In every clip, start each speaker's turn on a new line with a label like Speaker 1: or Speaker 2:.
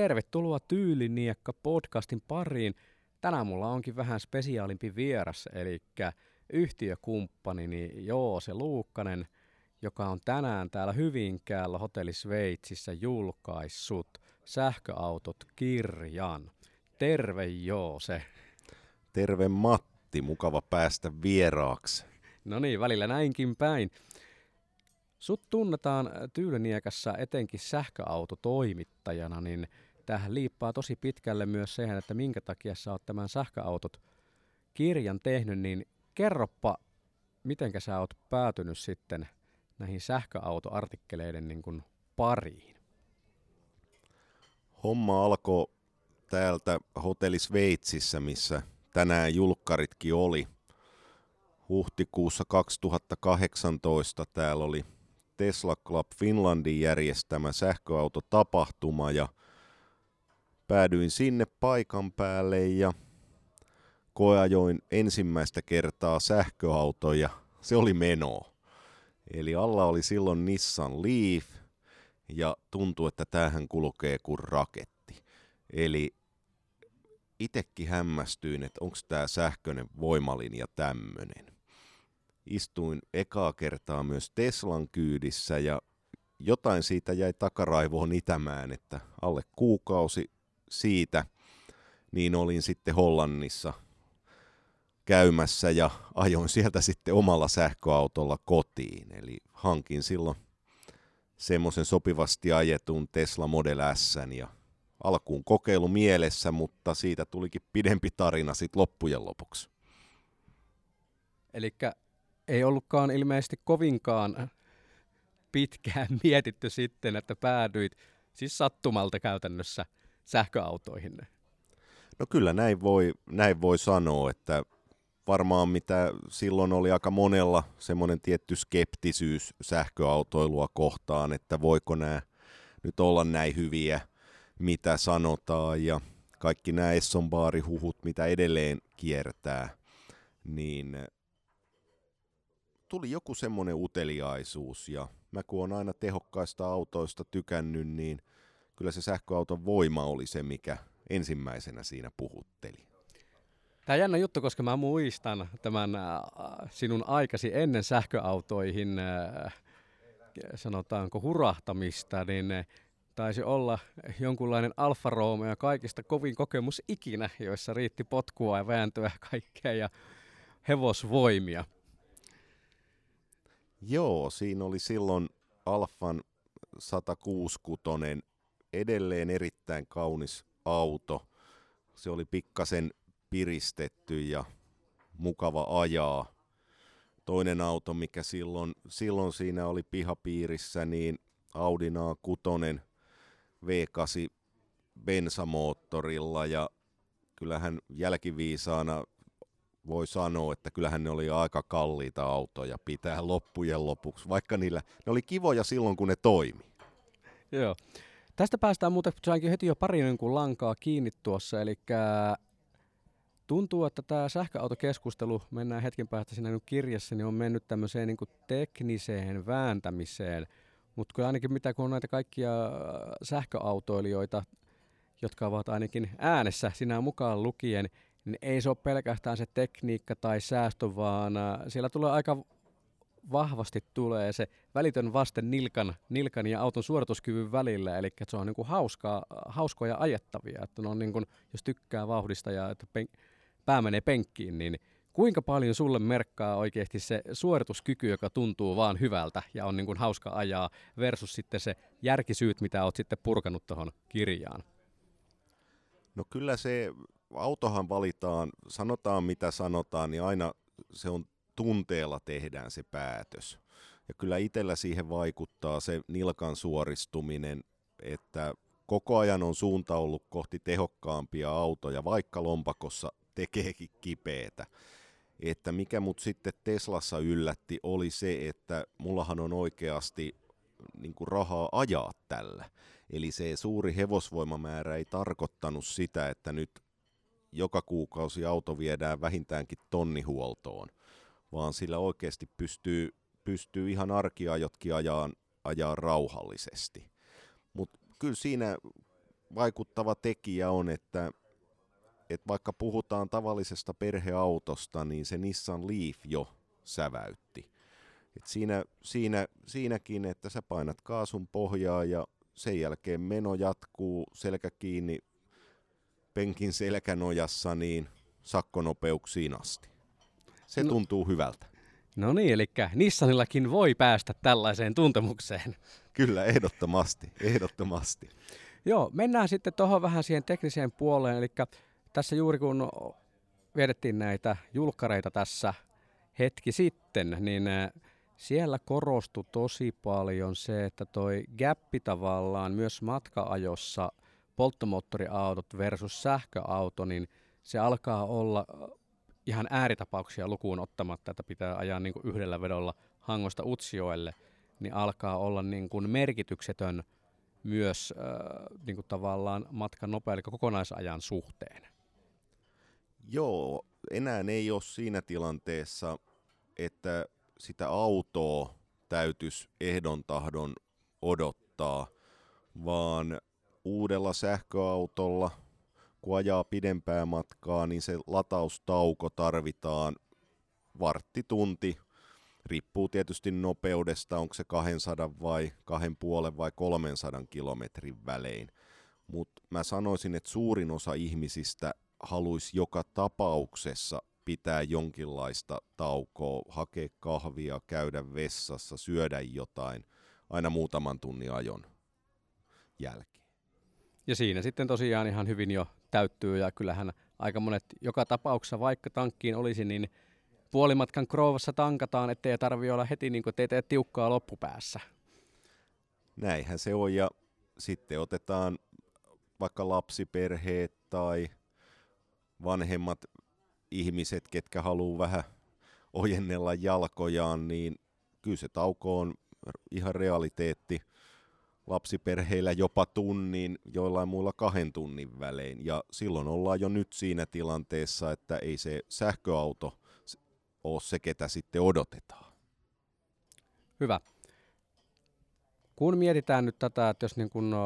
Speaker 1: tervetuloa Tyyliniekka podcastin pariin. Tänään mulla onkin vähän spesiaalimpi vieras, eli yhtiökumppanini Joose Luukkanen, joka on tänään täällä Hyvinkäällä Hotelli Sveitsissä julkaissut sähköautot kirjan. Terve Joose.
Speaker 2: Terve Matti, mukava päästä vieraaksi.
Speaker 1: No niin, välillä näinkin päin. Sut tunnetaan Tyyliniekassa etenkin sähköautotoimittajana, niin tähän liippaa tosi pitkälle myös siihen, että minkä takia sä oot tämän sähköautot kirjan tehnyt, niin kerroppa, miten sä oot päätynyt sitten näihin sähköautoartikkeleiden niin kuin pariin?
Speaker 2: Homma alkoi täältä hotelli Sveitsissä, missä tänään julkkaritkin oli. Huhtikuussa 2018 täällä oli Tesla Club Finlandin järjestämä sähköautotapahtuma ja päädyin sinne paikan päälle ja koeajoin ensimmäistä kertaa sähköautoja. Se oli meno. Eli alla oli silloin Nissan Leaf ja tuntui, että tämähän kulkee kuin raketti. Eli itekin hämmästyin, että onko tämä sähköinen voimalinja tämmöinen. Istuin ekaa kertaa myös Teslan kyydissä ja jotain siitä jäi takaraivoon itämään, että alle kuukausi siitä niin olin sitten Hollannissa käymässä ja ajoin sieltä sitten omalla sähköautolla kotiin. Eli hankin silloin semmoisen sopivasti ajetun Tesla Model S ja alkuun kokeilu mielessä, mutta siitä tulikin pidempi tarina sitten loppujen lopuksi.
Speaker 1: Eli ei ollutkaan ilmeisesti kovinkaan pitkään mietitty sitten, että päädyit siis sattumalta käytännössä sähköautoihin.
Speaker 2: No kyllä näin voi, näin voi sanoa, että varmaan mitä silloin oli aika monella semmoinen tietty skeptisyys sähköautoilua kohtaan, että voiko nämä nyt olla näin hyviä, mitä sanotaan ja kaikki nämä Esson huhut, mitä edelleen kiertää, niin tuli joku semmoinen uteliaisuus ja mä kun on aina tehokkaista autoista tykännyt, niin kyllä se sähköauton voima oli se, mikä ensimmäisenä siinä puhutteli.
Speaker 1: Tämä on jännä juttu, koska mä muistan tämän äh, sinun aikasi ennen sähköautoihin, äh, sanotaanko hurahtamista, niin äh, taisi olla jonkunlainen Alfa Romeo kaikista kovin kokemus ikinä, joissa riitti potkua ja vääntöä kaikkea ja hevosvoimia.
Speaker 2: Joo, siinä oli silloin Alfan 166 edelleen erittäin kaunis auto. Se oli pikkasen piristetty ja mukava ajaa. Toinen auto, mikä silloin, silloin siinä oli pihapiirissä, niin Audi A6 V8 bensamoottorilla ja kyllähän jälkiviisaana voi sanoa, että kyllähän ne oli aika kalliita autoja pitää loppujen lopuksi, vaikka niillä, ne oli kivoja silloin kun ne toimi.
Speaker 1: Joo. Tästä päästään muuten, sainkin heti jo pari niin lankaa kiinni tuossa, eli tuntuu, että tämä sähköautokeskustelu, mennään hetken päästä siinä nyt kirjassa, niin on mennyt tämmöiseen niin kuin tekniseen vääntämiseen, mutta kyllä ainakin mitä kun on näitä kaikkia sähköautoilijoita, jotka ovat ainakin äänessä sinä mukaan lukien, niin ei se ole pelkästään se tekniikka tai säästö, vaan siellä tulee aika vahvasti tulee se välitön vaste nilkan, nilkan ja auton suorituskyvyn välillä, eli se on niin kuin hauskaa, hauskoja ajettavia, että ne on niin kuin, jos tykkää vauhdista ja että pen, pää menee penkkiin, niin kuinka paljon sulle merkkaa oikeasti se suorituskyky, joka tuntuu vaan hyvältä ja on niin kuin hauska ajaa, versus sitten se järkisyyt, mitä oot sitten purkanut tuohon kirjaan?
Speaker 2: No kyllä se, autohan valitaan, sanotaan mitä sanotaan, niin aina se on tunteella tehdään se päätös. Ja kyllä itsellä siihen vaikuttaa se nilkan suoristuminen, että koko ajan on suunta ollut kohti tehokkaampia autoja, vaikka lompakossa tekeekin kipeätä. Että mikä mut sitten Teslassa yllätti oli se, että mullahan on oikeasti niin kuin rahaa ajaa tällä. Eli se suuri hevosvoimamäärä ei tarkoittanut sitä, että nyt joka kuukausi auto viedään vähintäänkin tonnihuoltoon, vaan sillä oikeasti pystyy, pystyy ihan arkiajotkin ajaa, ajaa rauhallisesti. Mutta kyllä siinä vaikuttava tekijä on, että, että vaikka puhutaan tavallisesta perheautosta, niin se Nissan Leaf jo säväytti. Et siinä, siinä, siinäkin, että sä painat kaasun pohjaa ja sen jälkeen meno jatkuu selkä kiinni penkin selkänojassa niin sakkonopeuksiin asti. Se no, tuntuu hyvältä.
Speaker 1: No niin, eli Nissanillakin voi päästä tällaiseen tuntemukseen.
Speaker 2: Kyllä, ehdottomasti, ehdottomasti.
Speaker 1: Joo, mennään sitten tuohon vähän siihen tekniseen puoleen, eli tässä juuri kun vietettiin näitä julkkareita tässä hetki sitten, niin siellä korostui tosi paljon se, että toi gappi tavallaan myös matka-ajossa polttomoottoriautot versus sähköauto, niin se alkaa olla ihan ääritapauksia lukuun ottamatta, että pitää ajaa niin kuin yhdellä vedolla Hangosta Utsioelle, niin alkaa olla niin kuin merkityksetön myös äh, niin kuin tavallaan matkan nopea, eli kokonaisajan suhteen.
Speaker 2: Joo, enää ei ole siinä tilanteessa, että sitä autoa täytyisi ehdon tahdon odottaa, vaan uudella sähköautolla, kun ajaa pidempää matkaa, niin se lataustauko tarvitaan varttitunti. Riippuu tietysti nopeudesta, onko se 200 vai 2,5 vai 300 kilometrin välein. Mutta mä sanoisin, että suurin osa ihmisistä haluaisi joka tapauksessa pitää jonkinlaista taukoa, hakea kahvia, käydä vessassa, syödä jotain aina muutaman tunnin ajon jälkeen.
Speaker 1: Ja siinä sitten tosiaan ihan hyvin jo täyttyy ja kyllähän aika monet joka tapauksessa, vaikka tankkiin olisi, niin puolimatkan kroovassa tankataan, ettei tarvi olla heti niin kuin teitä tiukkaa loppupäässä.
Speaker 2: Näinhän se on ja sitten otetaan vaikka lapsiperheet tai vanhemmat ihmiset, ketkä haluaa vähän ojennella jalkojaan, niin kyllä se tauko on ihan realiteetti lapsiperheillä jopa tunnin, joillain muilla kahden tunnin välein. Ja silloin ollaan jo nyt siinä tilanteessa, että ei se sähköauto ole se, ketä sitten odotetaan.
Speaker 1: Hyvä. Kun mietitään nyt tätä, että jos niin kun,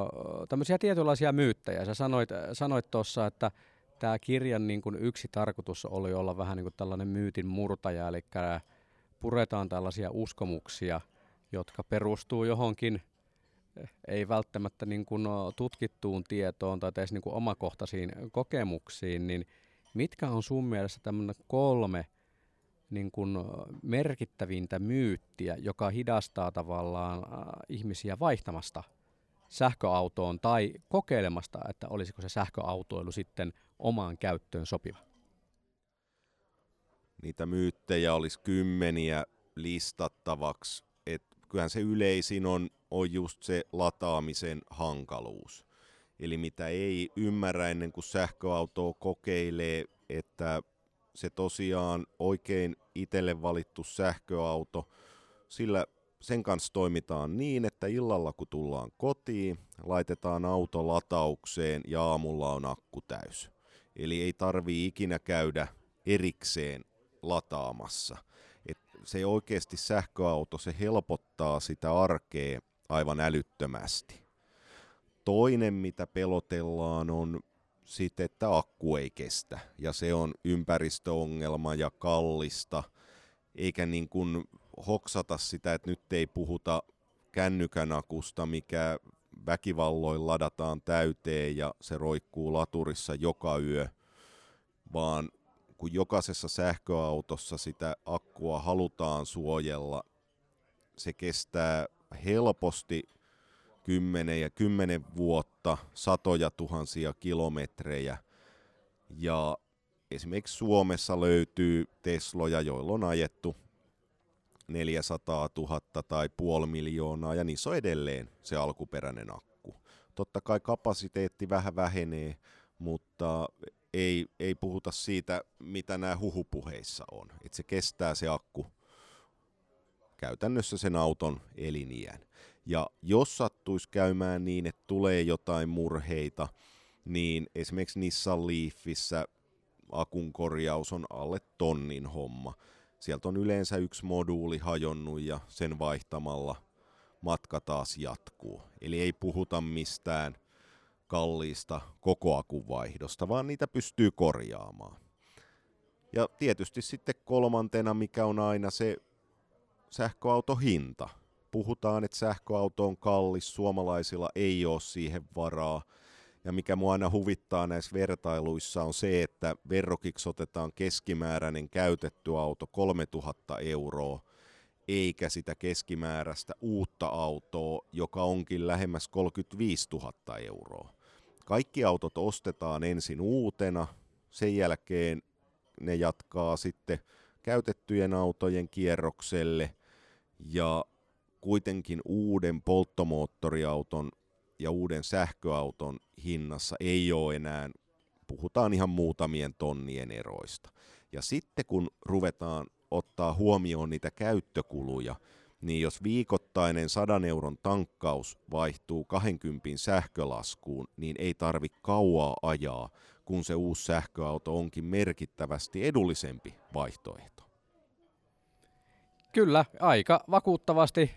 Speaker 1: tämmöisiä tietynlaisia myyttejä, sä sanoit, sanoit tuossa, että tämä kirjan niin kun yksi tarkoitus oli olla vähän niin kuin tällainen myytin murtaja, eli puretaan tällaisia uskomuksia, jotka perustuu johonkin – ei välttämättä niin kuin tutkittuun tietoon tai edes niin kuin omakohtaisiin kokemuksiin, niin mitkä on sun mielestä tämmöinen kolme niin kuin merkittävintä myyttiä, joka hidastaa tavallaan ihmisiä vaihtamasta sähköautoon tai kokeilemasta, että olisiko se sähköautoilu sitten omaan käyttöön sopiva?
Speaker 2: Niitä myyttejä olisi kymmeniä listattavaksi. Et kyllähän se yleisin on on just se lataamisen hankaluus. Eli mitä ei ymmärrä ennen kuin sähköautoa kokeilee, että se tosiaan oikein itselle valittu sähköauto, sillä sen kanssa toimitaan niin, että illalla kun tullaan kotiin, laitetaan auto lataukseen ja aamulla on akku täys. Eli ei tarvii ikinä käydä erikseen lataamassa. Et se oikeasti sähköauto, se helpottaa sitä arkea aivan älyttömästi. Toinen, mitä pelotellaan, on sitten, että akku ei kestä. Ja se on ympäristöongelma ja kallista. Eikä niin kuin hoksata sitä, että nyt ei puhuta kännykän akusta, mikä väkivalloin ladataan täyteen ja se roikkuu laturissa joka yö, vaan kun jokaisessa sähköautossa sitä akkua halutaan suojella, se kestää helposti kymmenen ja kymmenen vuotta, satoja tuhansia kilometrejä. Ja esimerkiksi Suomessa löytyy Tesloja, joilla on ajettu 400 000 tai puoli miljoonaa, ja niissä on edelleen se alkuperäinen akku. Totta kai kapasiteetti vähän vähenee, mutta ei, ei puhuta siitä, mitä nämä huhupuheissa on. Että se kestää se akku käytännössä sen auton eliniän. Ja jos sattuisi käymään niin, että tulee jotain murheita, niin esimerkiksi Nissan Leafissä akun korjaus on alle tonnin homma. Sieltä on yleensä yksi moduuli hajonnut ja sen vaihtamalla matka taas jatkuu. Eli ei puhuta mistään kalliista kokoakuvaihdosta, vaan niitä pystyy korjaamaan. Ja tietysti sitten kolmantena, mikä on aina se sähköautohinta. Puhutaan, että sähköauto on kallis, suomalaisilla ei ole siihen varaa. Ja mikä mua aina huvittaa näissä vertailuissa on se, että verrokiksi otetaan keskimääräinen käytetty auto 3000 euroa, eikä sitä keskimääräistä uutta autoa, joka onkin lähemmäs 35 000 euroa. Kaikki autot ostetaan ensin uutena, sen jälkeen ne jatkaa sitten käytettyjen autojen kierrokselle ja kuitenkin uuden polttomoottoriauton ja uuden sähköauton hinnassa ei ole enää, puhutaan ihan muutamien tonnien eroista. Ja sitten kun ruvetaan ottaa huomioon niitä käyttökuluja, niin jos viikoittainen 100 euron tankkaus vaihtuu 20 sähkölaskuun, niin ei tarvi kauaa ajaa, kun se uusi sähköauto onkin merkittävästi edullisempi vaihtoehto.
Speaker 1: Kyllä, aika vakuuttavasti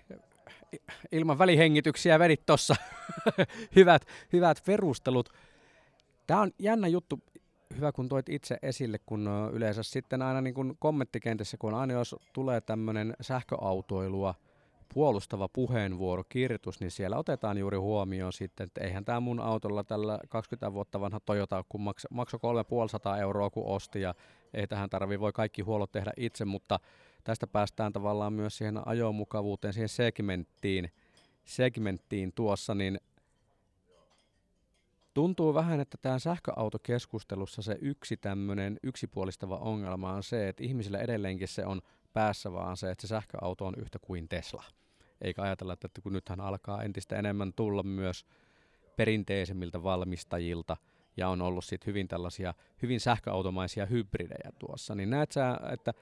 Speaker 1: ilman välihengityksiä vedit tuossa. hyvät, hyvät perustelut. Tämä on jännä juttu, hyvä kun toit itse esille, kun yleensä sitten aina niin kuin kommenttikentissä, kun aina jos tulee tämmöinen sähköautoilua – puolustava puheenvuoro, kirjoitus, niin siellä otetaan juuri huomioon sitten, että eihän tämä mun autolla tällä 20 vuotta vanha Toyota, kun makso maksoi 350 euroa kun osti ja ei tähän tarvi, voi kaikki huollot tehdä itse, mutta tästä päästään tavallaan myös siihen ajomukavuuteen, siihen segmenttiin, segmenttiin tuossa, niin tuntuu vähän, että tämä sähköautokeskustelussa se yksi tämmöinen yksipuolistava ongelma on se, että ihmisillä edelleenkin se on päässä vaan se, että se sähköauto on yhtä kuin Tesla. Eikä ajatella, että kun nythän alkaa entistä enemmän tulla myös perinteisemmiltä valmistajilta, ja on ollut sitten hyvin tällaisia hyvin sähköautomaisia hybridejä tuossa, niin näet sä, että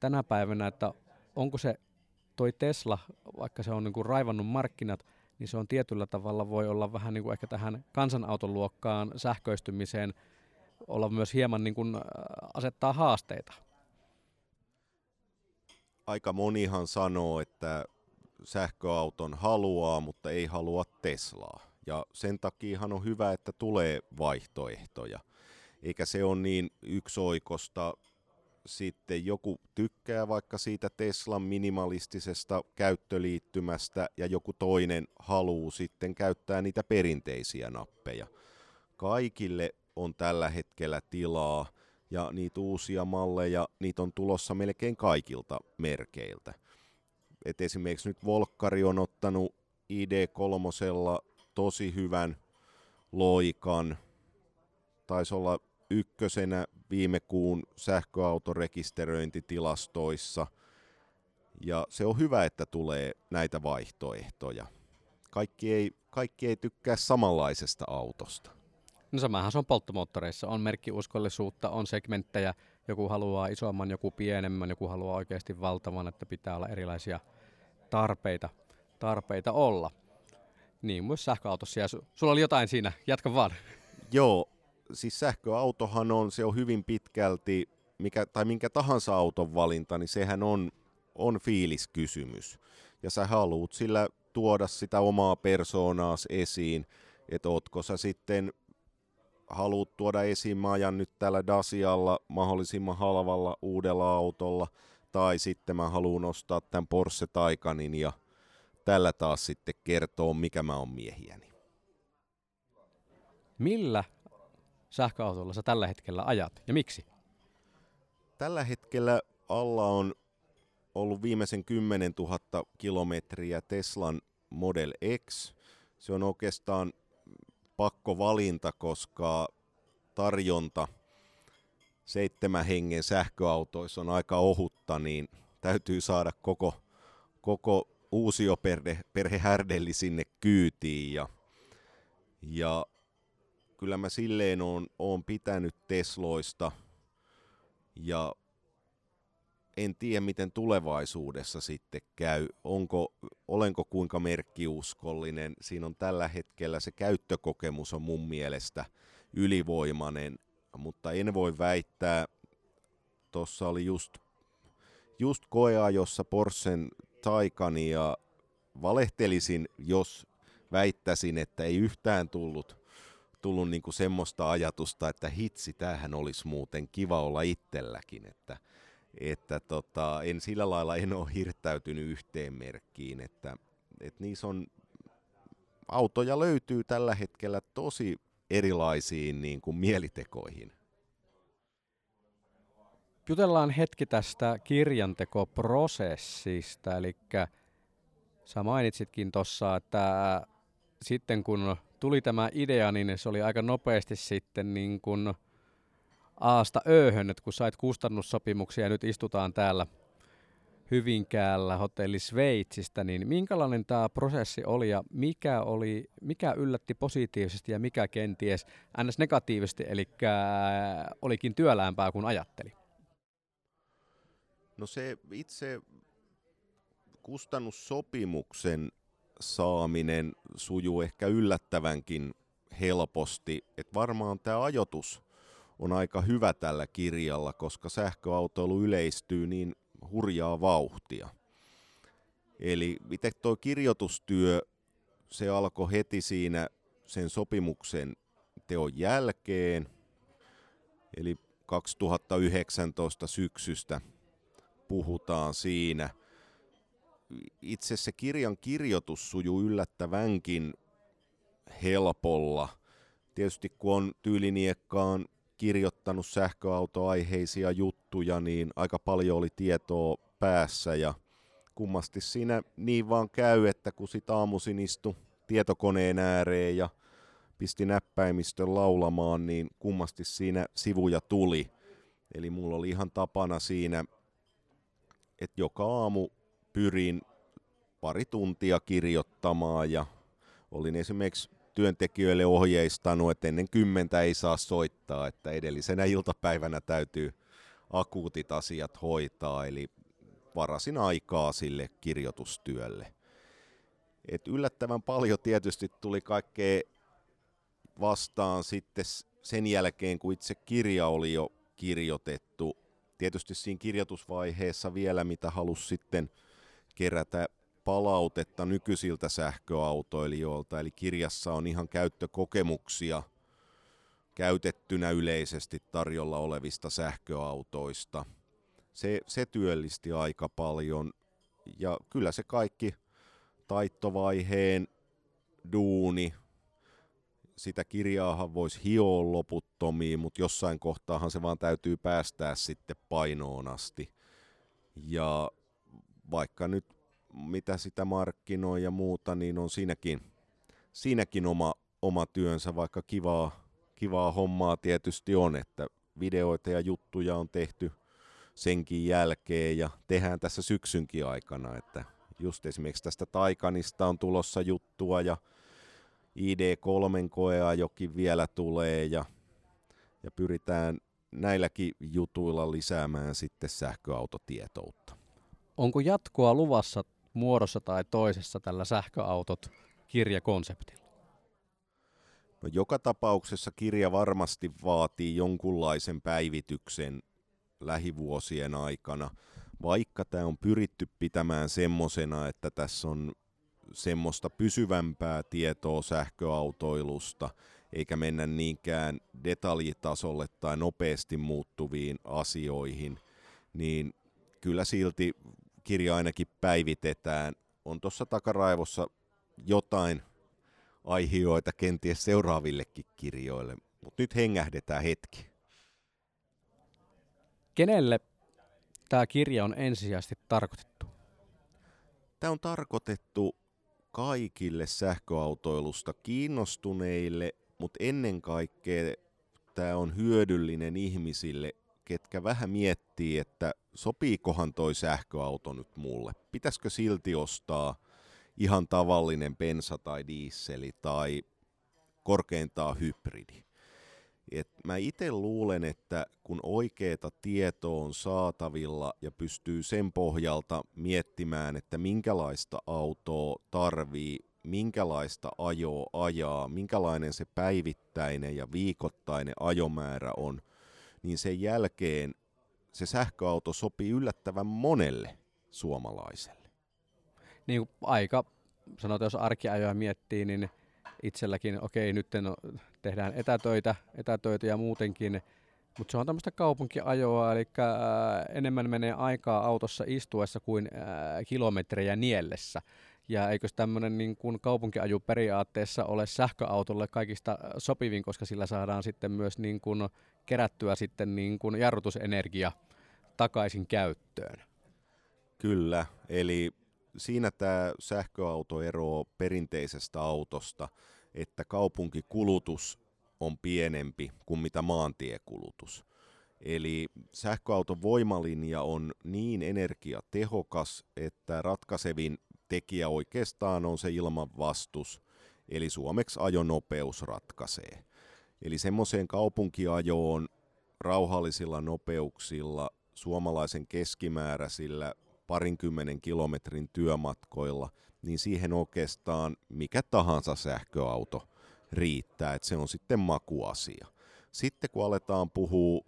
Speaker 1: tänä päivänä, että onko se toi Tesla, vaikka se on niin kuin raivannut markkinat, niin se on tietyllä tavalla voi olla vähän niin kuin ehkä tähän kansanautoluokkaan sähköistymiseen olla myös hieman niin kuin asettaa haasteita.
Speaker 2: Aika monihan sanoo, että sähköauton haluaa, mutta ei halua Teslaa. Ja sen takiahan on hyvä, että tulee vaihtoehtoja. Eikä se ole niin yksioikosta sitten joku tykkää vaikka siitä Teslan minimalistisesta käyttöliittymästä ja joku toinen haluaa sitten käyttää niitä perinteisiä nappeja. Kaikille on tällä hetkellä tilaa ja niitä uusia malleja, niitä on tulossa melkein kaikilta merkeiltä. Et esimerkiksi nyt Volkkari on ottanut ID3 tosi hyvän loikan. Taisi olla ykkösenä viime kuun sähköautorekisteröintitilastoissa. Ja se on hyvä, että tulee näitä vaihtoehtoja. Kaikki ei, kaikki ei tykkää samanlaisesta autosta.
Speaker 1: No samahan se on polttomoottoreissa. On merkkiuskollisuutta, on segmenttejä, joku haluaa isomman, joku pienemmän, joku haluaa oikeasti valtavan, että pitää olla erilaisia tarpeita, tarpeita olla. Niin, myös sähköautossa. Ja su- sulla oli jotain siinä, jatka vaan.
Speaker 2: Joo, siis sähköautohan on, se on hyvin pitkälti, mikä, tai minkä tahansa auton valinta, niin sehän on, on fiiliskysymys. Ja sä haluut sillä tuoda sitä omaa persoonaas esiin, että ootko sä sitten haluat tuoda esiin, mä nyt tällä Dasialla mahdollisimman halvalla uudella autolla, tai sitten mä haluan ostaa tämän Porsche Taycanin ja tällä taas sitten kertoo, mikä mä oon miehiäni.
Speaker 1: Millä sähköautolla sä tällä hetkellä ajat ja miksi?
Speaker 2: Tällä hetkellä alla on ollut viimeisen 10 000 kilometriä Teslan Model X. Se on oikeastaan pakko valinta, koska tarjonta seitsemän hengen sähköautoissa on aika ohutta, niin täytyy saada koko, koko uusioperhe perhe härdelli sinne kyytiin. Ja, ja kyllä mä silleen oon, oon pitänyt Tesloista ja en tiedä, miten tulevaisuudessa sitten käy. Onko, olenko kuinka merkkiuskollinen. Siinä on tällä hetkellä se käyttökokemus on mun mielestä ylivoimainen, mutta en voi väittää, tuossa oli just, just koeajossa Porschen Taikani ja valehtelisin, jos väittäisin, että ei yhtään tullut tullut niin kuin semmoista ajatusta, että hitsi, tämähän olisi muuten kiva olla itselläkin, että, että tota, en sillä lailla en ole hirttäytynyt yhteen merkkiin, että, että niissä on, autoja löytyy tällä hetkellä tosi erilaisiin niin kuin mielitekoihin.
Speaker 1: Jutellaan hetki tästä kirjantekoprosessista, eli sä mainitsitkin tuossa, että sitten kun tuli tämä idea, niin se oli aika nopeasti sitten niin kuin aasta ööhön, että kun sait kustannussopimuksia ja nyt istutaan täällä Hyvinkäällä hotelli Sveitsistä, niin minkälainen tämä prosessi oli ja mikä, oli, mikä yllätti positiivisesti ja mikä kenties ns. negatiivisesti, eli olikin työlämpää kuin ajatteli?
Speaker 2: No se itse kustannussopimuksen saaminen sujuu ehkä yllättävänkin helposti. Et varmaan tämä ajoitus on aika hyvä tällä kirjalla, koska sähköautoilu yleistyy niin hurjaa vauhtia. Eli itse tuo kirjoitustyö, se alkoi heti siinä sen sopimuksen teon jälkeen, eli 2019 syksystä puhutaan siinä – itse se kirjan kirjoitus sujuu yllättävänkin helpolla. Tietysti kun on tyyliniekkaan kirjoittanut sähköautoaiheisia juttuja, niin aika paljon oli tietoa päässä ja kummasti siinä niin vaan käy, että kun sit aamuisin istui tietokoneen ääreen ja pisti näppäimistön laulamaan, niin kummasti siinä sivuja tuli. Eli mulla oli ihan tapana siinä, että joka aamu pyrin pari tuntia kirjoittamaan ja olin esimerkiksi työntekijöille ohjeistanut, että ennen kymmentä ei saa soittaa, että edellisenä iltapäivänä täytyy akuutit asiat hoitaa, eli varasin aikaa sille kirjoitustyölle. Et yllättävän paljon tietysti tuli kaikkea vastaan sitten sen jälkeen, kun itse kirja oli jo kirjoitettu. Tietysti siinä kirjoitusvaiheessa vielä, mitä halusi sitten kerätä palautetta nykyisiltä sähköautoilijoilta, eli kirjassa on ihan käyttökokemuksia käytettynä yleisesti tarjolla olevista sähköautoista. Se, se työllisti aika paljon ja kyllä se kaikki taittovaiheen duuni, sitä kirjaahan voisi hioa loputtomiin, mutta jossain kohtaahan se vaan täytyy päästää sitten painoon asti. Ja vaikka nyt mitä sitä markkinoi ja muuta, niin on siinäkin, siinäkin oma, oma työnsä, vaikka kivaa, kivaa hommaa tietysti on, että videoita ja juttuja on tehty senkin jälkeen ja tehdään tässä syksynkin aikana, että just esimerkiksi tästä Taikanista on tulossa juttua ja ID3 koea jokin vielä tulee ja, ja pyritään näilläkin jutuilla lisäämään sitten sähköautotietoutta.
Speaker 1: Onko jatkoa luvassa muodossa tai toisessa tällä sähköautot kirjakonseptilla?
Speaker 2: No, joka tapauksessa kirja varmasti vaatii jonkunlaisen päivityksen lähivuosien aikana, vaikka tämä on pyritty pitämään semmosena, että tässä on semmoista pysyvämpää tietoa sähköautoilusta, eikä mennä niinkään detaljitasolle tai nopeasti muuttuviin asioihin, niin kyllä silti kirja ainakin päivitetään. On tuossa takaraivossa jotain aihioita kenties seuraavillekin kirjoille, mutta nyt hengähdetään hetki.
Speaker 1: Kenelle tämä kirja on ensisijaisesti tarkoitettu?
Speaker 2: Tämä on tarkoitettu kaikille sähköautoilusta kiinnostuneille, mutta ennen kaikkea tämä on hyödyllinen ihmisille, ketkä vähän miettii, että sopiikohan toi sähköauto nyt mulle? Pitäisikö silti ostaa ihan tavallinen bensa tai diisseli tai korkeintaan hybridi? Et mä itse luulen, että kun oikeita tietoa on saatavilla ja pystyy sen pohjalta miettimään, että minkälaista autoa tarvii, minkälaista ajoa ajaa, minkälainen se päivittäinen ja viikoittainen ajomäärä on, niin sen jälkeen se sähköauto sopii yllättävän monelle suomalaiselle.
Speaker 1: Niin aika, sanotaan jos arkiajoja miettii, niin itselläkin, okei nyt tehdään etätöitä, etätöitä ja muutenkin, mutta se on tämmöistä kaupunkiajoa, eli enemmän menee aikaa autossa istuessa kuin kilometrejä niellessä. Ja eikö tämmöinen niin kuin kaupunkiaju periaatteessa ole sähköautolle kaikista sopivin, koska sillä saadaan sitten myös niin kuin kerättyä sitten niin kuin jarrutusenergia takaisin käyttöön.
Speaker 2: Kyllä, eli siinä tämä sähköauto eroaa perinteisestä autosta, että kaupunkikulutus on pienempi kuin mitä maantiekulutus. Eli sähköauton voimalinja on niin energiatehokas, että ratkaisevin tekijä oikeastaan on se ilmanvastus, eli suomeksi ajonopeus ratkaisee. Eli semmoiseen kaupunkiajoon rauhallisilla nopeuksilla, suomalaisen keskimääräisillä parinkymmenen kilometrin työmatkoilla, niin siihen oikeastaan mikä tahansa sähköauto riittää, että se on sitten makuasia. Sitten kun aletaan puhua,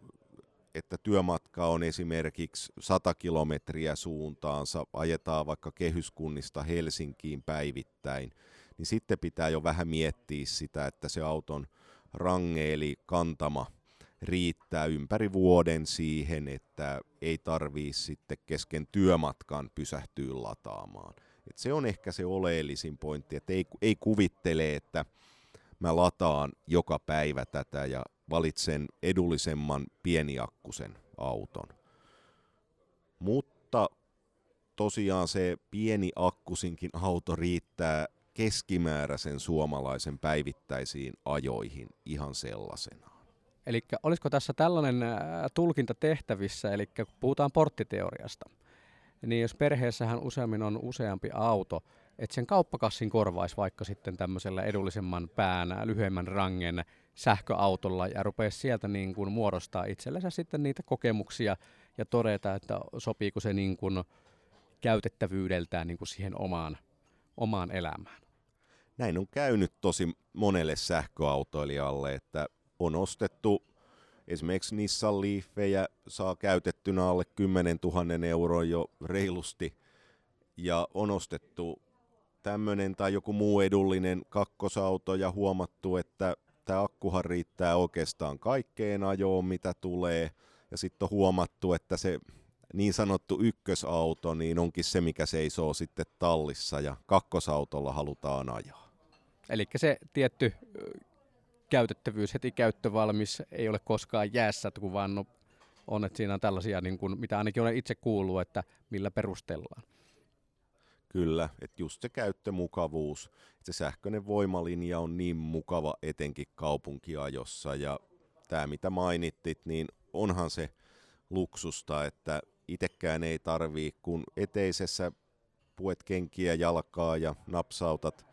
Speaker 2: että työmatka on esimerkiksi 100 kilometriä suuntaansa, ajetaan vaikka kehyskunnista Helsinkiin päivittäin, niin sitten pitää jo vähän miettiä sitä, että se auton range eli kantama riittää ympäri vuoden siihen, että ei tarvii sitten kesken työmatkan pysähtyä lataamaan. Et se on ehkä se oleellisin pointti, että ei, ei kuvittele, että mä lataan joka päivä tätä ja valitsen edullisemman pieniakkusen auton. Mutta tosiaan se pieni akkusinkin auto riittää keskimääräisen suomalaisen päivittäisiin ajoihin ihan sellaisena.
Speaker 1: Eli olisiko tässä tällainen tulkinta tehtävissä, eli kun puhutaan porttiteoriasta, niin jos perheessähän useammin on useampi auto, että sen kauppakassin korvaisi vaikka sitten tämmöisellä edullisemman pään, lyhyemmän rangen sähköautolla ja rupeaisi sieltä niin kuin muodostaa itsellensä sitten niitä kokemuksia ja todeta, että sopiiko se niin kuin käytettävyydeltään niin kuin siihen omaan, omaan elämään.
Speaker 2: Näin on käynyt tosi monelle sähköautoilijalle, että on ostettu esimerkiksi Nissan Leafejä, saa käytettynä alle 10 000 euroa jo reilusti, ja on ostettu tämmöinen tai joku muu edullinen kakkosauto ja huomattu, että tämä akkuhan riittää oikeastaan kaikkeen ajoon, mitä tulee, ja sitten on huomattu, että se niin sanottu ykkösauto niin onkin se, mikä seisoo sitten tallissa, ja kakkosautolla halutaan ajaa.
Speaker 1: Eli se tietty käytettävyys, heti käyttövalmis, ei ole koskaan jäässä, kun vaan on, että siinä on tällaisia, niin kuin, mitä ainakin olen itse kuullut, että millä perustellaan.
Speaker 2: Kyllä, että just se käyttömukavuus, että se sähköinen voimalinja on niin mukava etenkin kaupunkiajossa. Ja tämä mitä mainittit, niin onhan se luksusta, että itsekään ei tarvii, kun eteisessä puet kenkiä jalkaa ja napsautat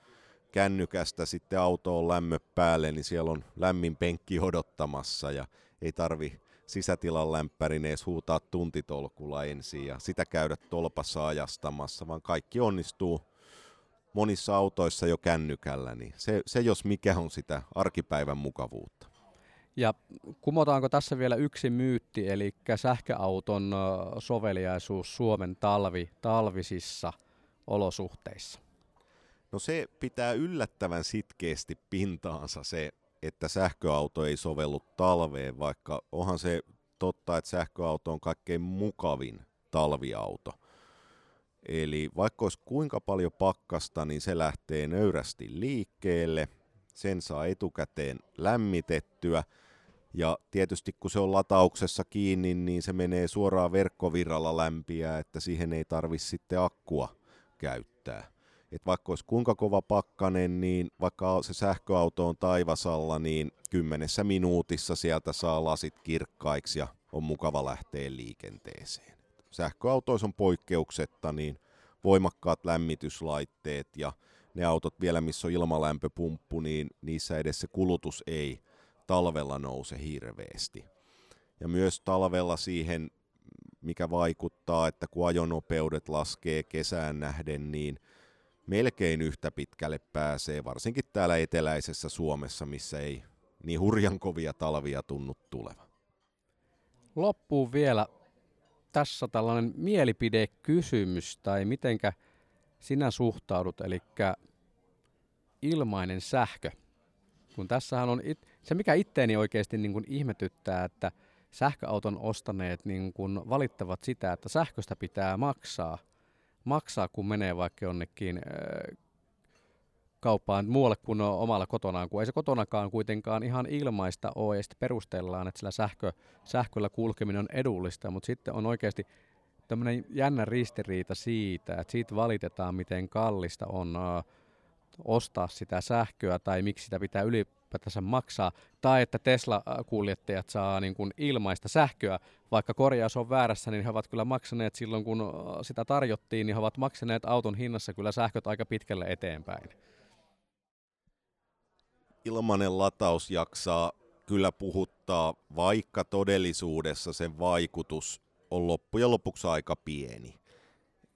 Speaker 2: kännykästä sitten autoon lämmö päälle, niin siellä on lämmin penkki odottamassa ja ei tarvi sisätilan lämpärin edes huutaa tuntitolkulla ensin ja sitä käydä tolpassa ajastamassa, vaan kaikki onnistuu monissa autoissa jo kännykällä, niin se, se jos mikä on sitä arkipäivän mukavuutta.
Speaker 1: Ja kumotaanko tässä vielä yksi myytti, eli sähköauton soveliaisuus Suomen talvi, talvisissa olosuhteissa?
Speaker 2: No se pitää yllättävän sitkeästi pintaansa se, että sähköauto ei sovellu talveen, vaikka onhan se totta, että sähköauto on kaikkein mukavin talviauto. Eli vaikka olisi kuinka paljon pakkasta, niin se lähtee nöyrästi liikkeelle, sen saa etukäteen lämmitettyä, ja tietysti kun se on latauksessa kiinni, niin se menee suoraan verkkovirralla lämpiä, että siihen ei tarvitse sitten akkua käyttää että vaikka olisi kuinka kova pakkanen, niin vaikka se sähköauto on taivasalla, niin kymmenessä minuutissa sieltä saa lasit kirkkaiksi ja on mukava lähteä liikenteeseen. Sähköautoissa on poikkeuksetta niin voimakkaat lämmityslaitteet ja ne autot vielä, missä on ilmalämpöpumppu, niin niissä edes se kulutus ei talvella nouse hirveästi. Ja myös talvella siihen, mikä vaikuttaa, että kun ajonopeudet laskee kesään nähden, niin melkein yhtä pitkälle pääsee, varsinkin täällä eteläisessä Suomessa, missä ei niin hurjan kovia talvia tunnu tuleva.
Speaker 1: Loppuun vielä tässä tällainen mielipidekysymys, tai mitenkä sinä suhtaudut, eli ilmainen sähkö. Kun tässähän on it, se, mikä itteeni oikeasti niin kuin ihmetyttää, että sähköauton ostaneet niin kuin valittavat sitä, että sähköstä pitää maksaa, maksaa kun menee vaikka jonnekin äh, kauppaan muualle kuin omalla kotonaan, kun ei se kotonakaan kuitenkaan ihan ilmaista ole, ja sitten perustellaan, että sillä sähkö, sähköllä kulkeminen on edullista, mutta sitten on oikeasti tämmöinen jännä ristiriita siitä, että siitä valitetaan, miten kallista on uh, ostaa sitä sähköä tai miksi sitä pitää ylipäätänsä maksaa, tai että Tesla-kuljettajat saa niin kuin ilmaista sähköä, vaikka korjaus on väärässä, niin he ovat kyllä maksaneet silloin, kun sitä tarjottiin, niin he ovat maksaneet auton hinnassa kyllä sähköt aika pitkälle eteenpäin
Speaker 2: ilmanen lataus jaksaa kyllä puhuttaa, vaikka todellisuudessa sen vaikutus on loppujen lopuksi aika pieni.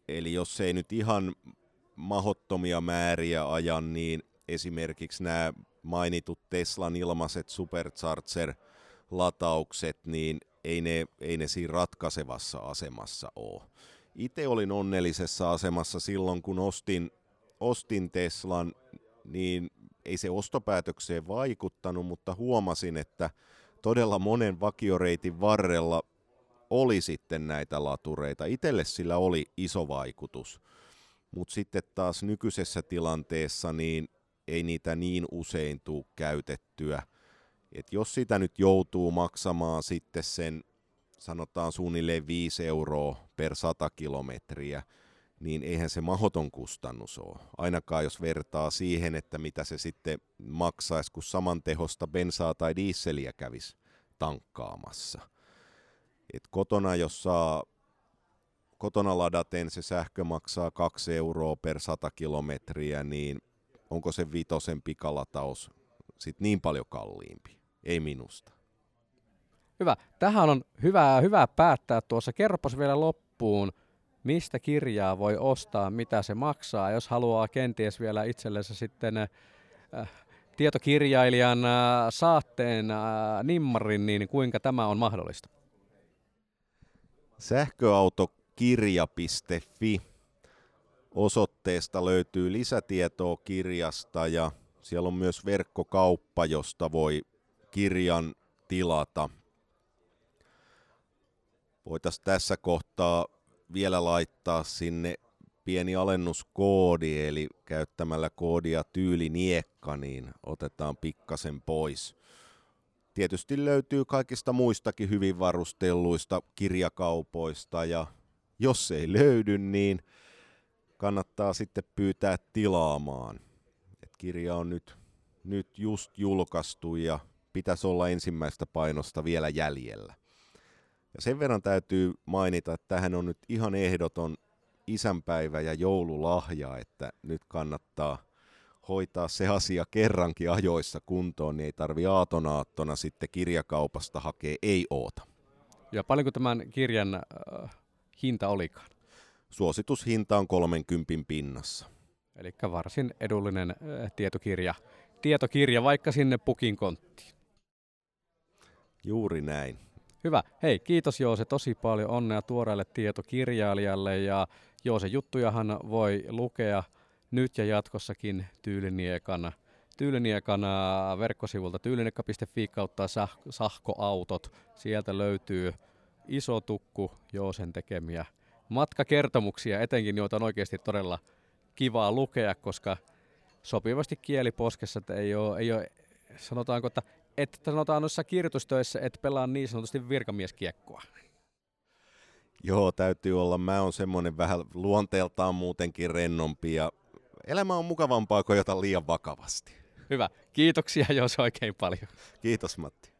Speaker 2: Eli jos ei nyt ihan mahottomia määriä ajan, niin esimerkiksi nämä mainitut Teslan ilmaiset Supercharger-lataukset, niin ei ne, ei ne siinä ratkaisevassa asemassa ole. Itse olin onnellisessa asemassa silloin, kun ostin, ostin Teslan, niin ei se ostopäätökseen vaikuttanut, mutta huomasin, että todella monen vakioreitin varrella oli sitten näitä latureita. Itelle sillä oli iso vaikutus, mutta sitten taas nykyisessä tilanteessa niin ei niitä niin usein tule käytettyä. Et jos sitä nyt joutuu maksamaan sitten sen sanotaan suunnilleen 5 euroa per 100 kilometriä, niin eihän se mahoton kustannus ole. Ainakaan jos vertaa siihen, että mitä se sitten maksaisi, kun saman tehosta bensaa tai diisseliä kävisi tankkaamassa. Et kotona, jos saa kotona ladaten se sähkö maksaa 2 euroa per 100 kilometriä, niin onko se vitosen pikalataus sitten niin paljon kalliimpi? Ei minusta.
Speaker 1: Hyvä. Tähän on hyvä, hyvä päättää tuossa. Kerropas vielä loppuun, mistä kirjaa voi ostaa, mitä se maksaa, jos haluaa kenties vielä itsellensä sitten äh, tietokirjailijan äh, saatteen äh, nimmarin, niin kuinka tämä on mahdollista?
Speaker 2: Sähköautokirja.fi osoitteesta löytyy lisätietoa kirjasta ja siellä on myös verkkokauppa, josta voi kirjan tilata. Voitaisiin tässä kohtaa vielä laittaa sinne pieni alennuskoodi, eli käyttämällä koodia tyyliniekka, niin otetaan pikkasen pois. Tietysti löytyy kaikista muistakin hyvin varustelluista kirjakaupoista, ja jos ei löydy, niin kannattaa sitten pyytää tilaamaan. Et kirja on nyt, nyt just julkaistu ja pitäisi olla ensimmäistä painosta vielä jäljellä. Ja sen verran täytyy mainita, että tähän on nyt ihan ehdoton isänpäivä ja joululahja, että nyt kannattaa hoitaa se asia kerrankin ajoissa kuntoon, niin ei tarvi aatonaattona sitten kirjakaupasta hakea ei oota.
Speaker 1: Ja paljonko tämän kirjan äh, hinta olikaan?
Speaker 2: Suositushinta on 30 pinnassa.
Speaker 1: Eli varsin edullinen äh, tietokirja. tietokirja vaikka sinne pukin konttiin.
Speaker 2: Juuri näin.
Speaker 1: Hyvä. Hei, kiitos Joose tosi paljon. Onnea tuoreelle tietokirjailijalle. Ja Joose juttujahan voi lukea nyt ja jatkossakin Tyyliniekana. Tyyliniekan verkkosivulta tyyliniekan.fi kautta sahkoautot. Sieltä löytyy iso tukku Joosen tekemiä matkakertomuksia, etenkin joita on oikeasti todella kivaa lukea, koska sopivasti kieliposkessa että ei ole, ei ole sanotaanko, että että sanotaan noissa kirjoitustöissä, että pelaa niin sanotusti virkamieskiekkoa?
Speaker 2: Joo, täytyy olla. Mä oon semmoinen vähän luonteeltaan muutenkin rennompi ja elämä on mukavampaa kuin jota liian vakavasti.
Speaker 1: Hyvä. Kiitoksia jos oikein paljon.
Speaker 2: Kiitos Matti.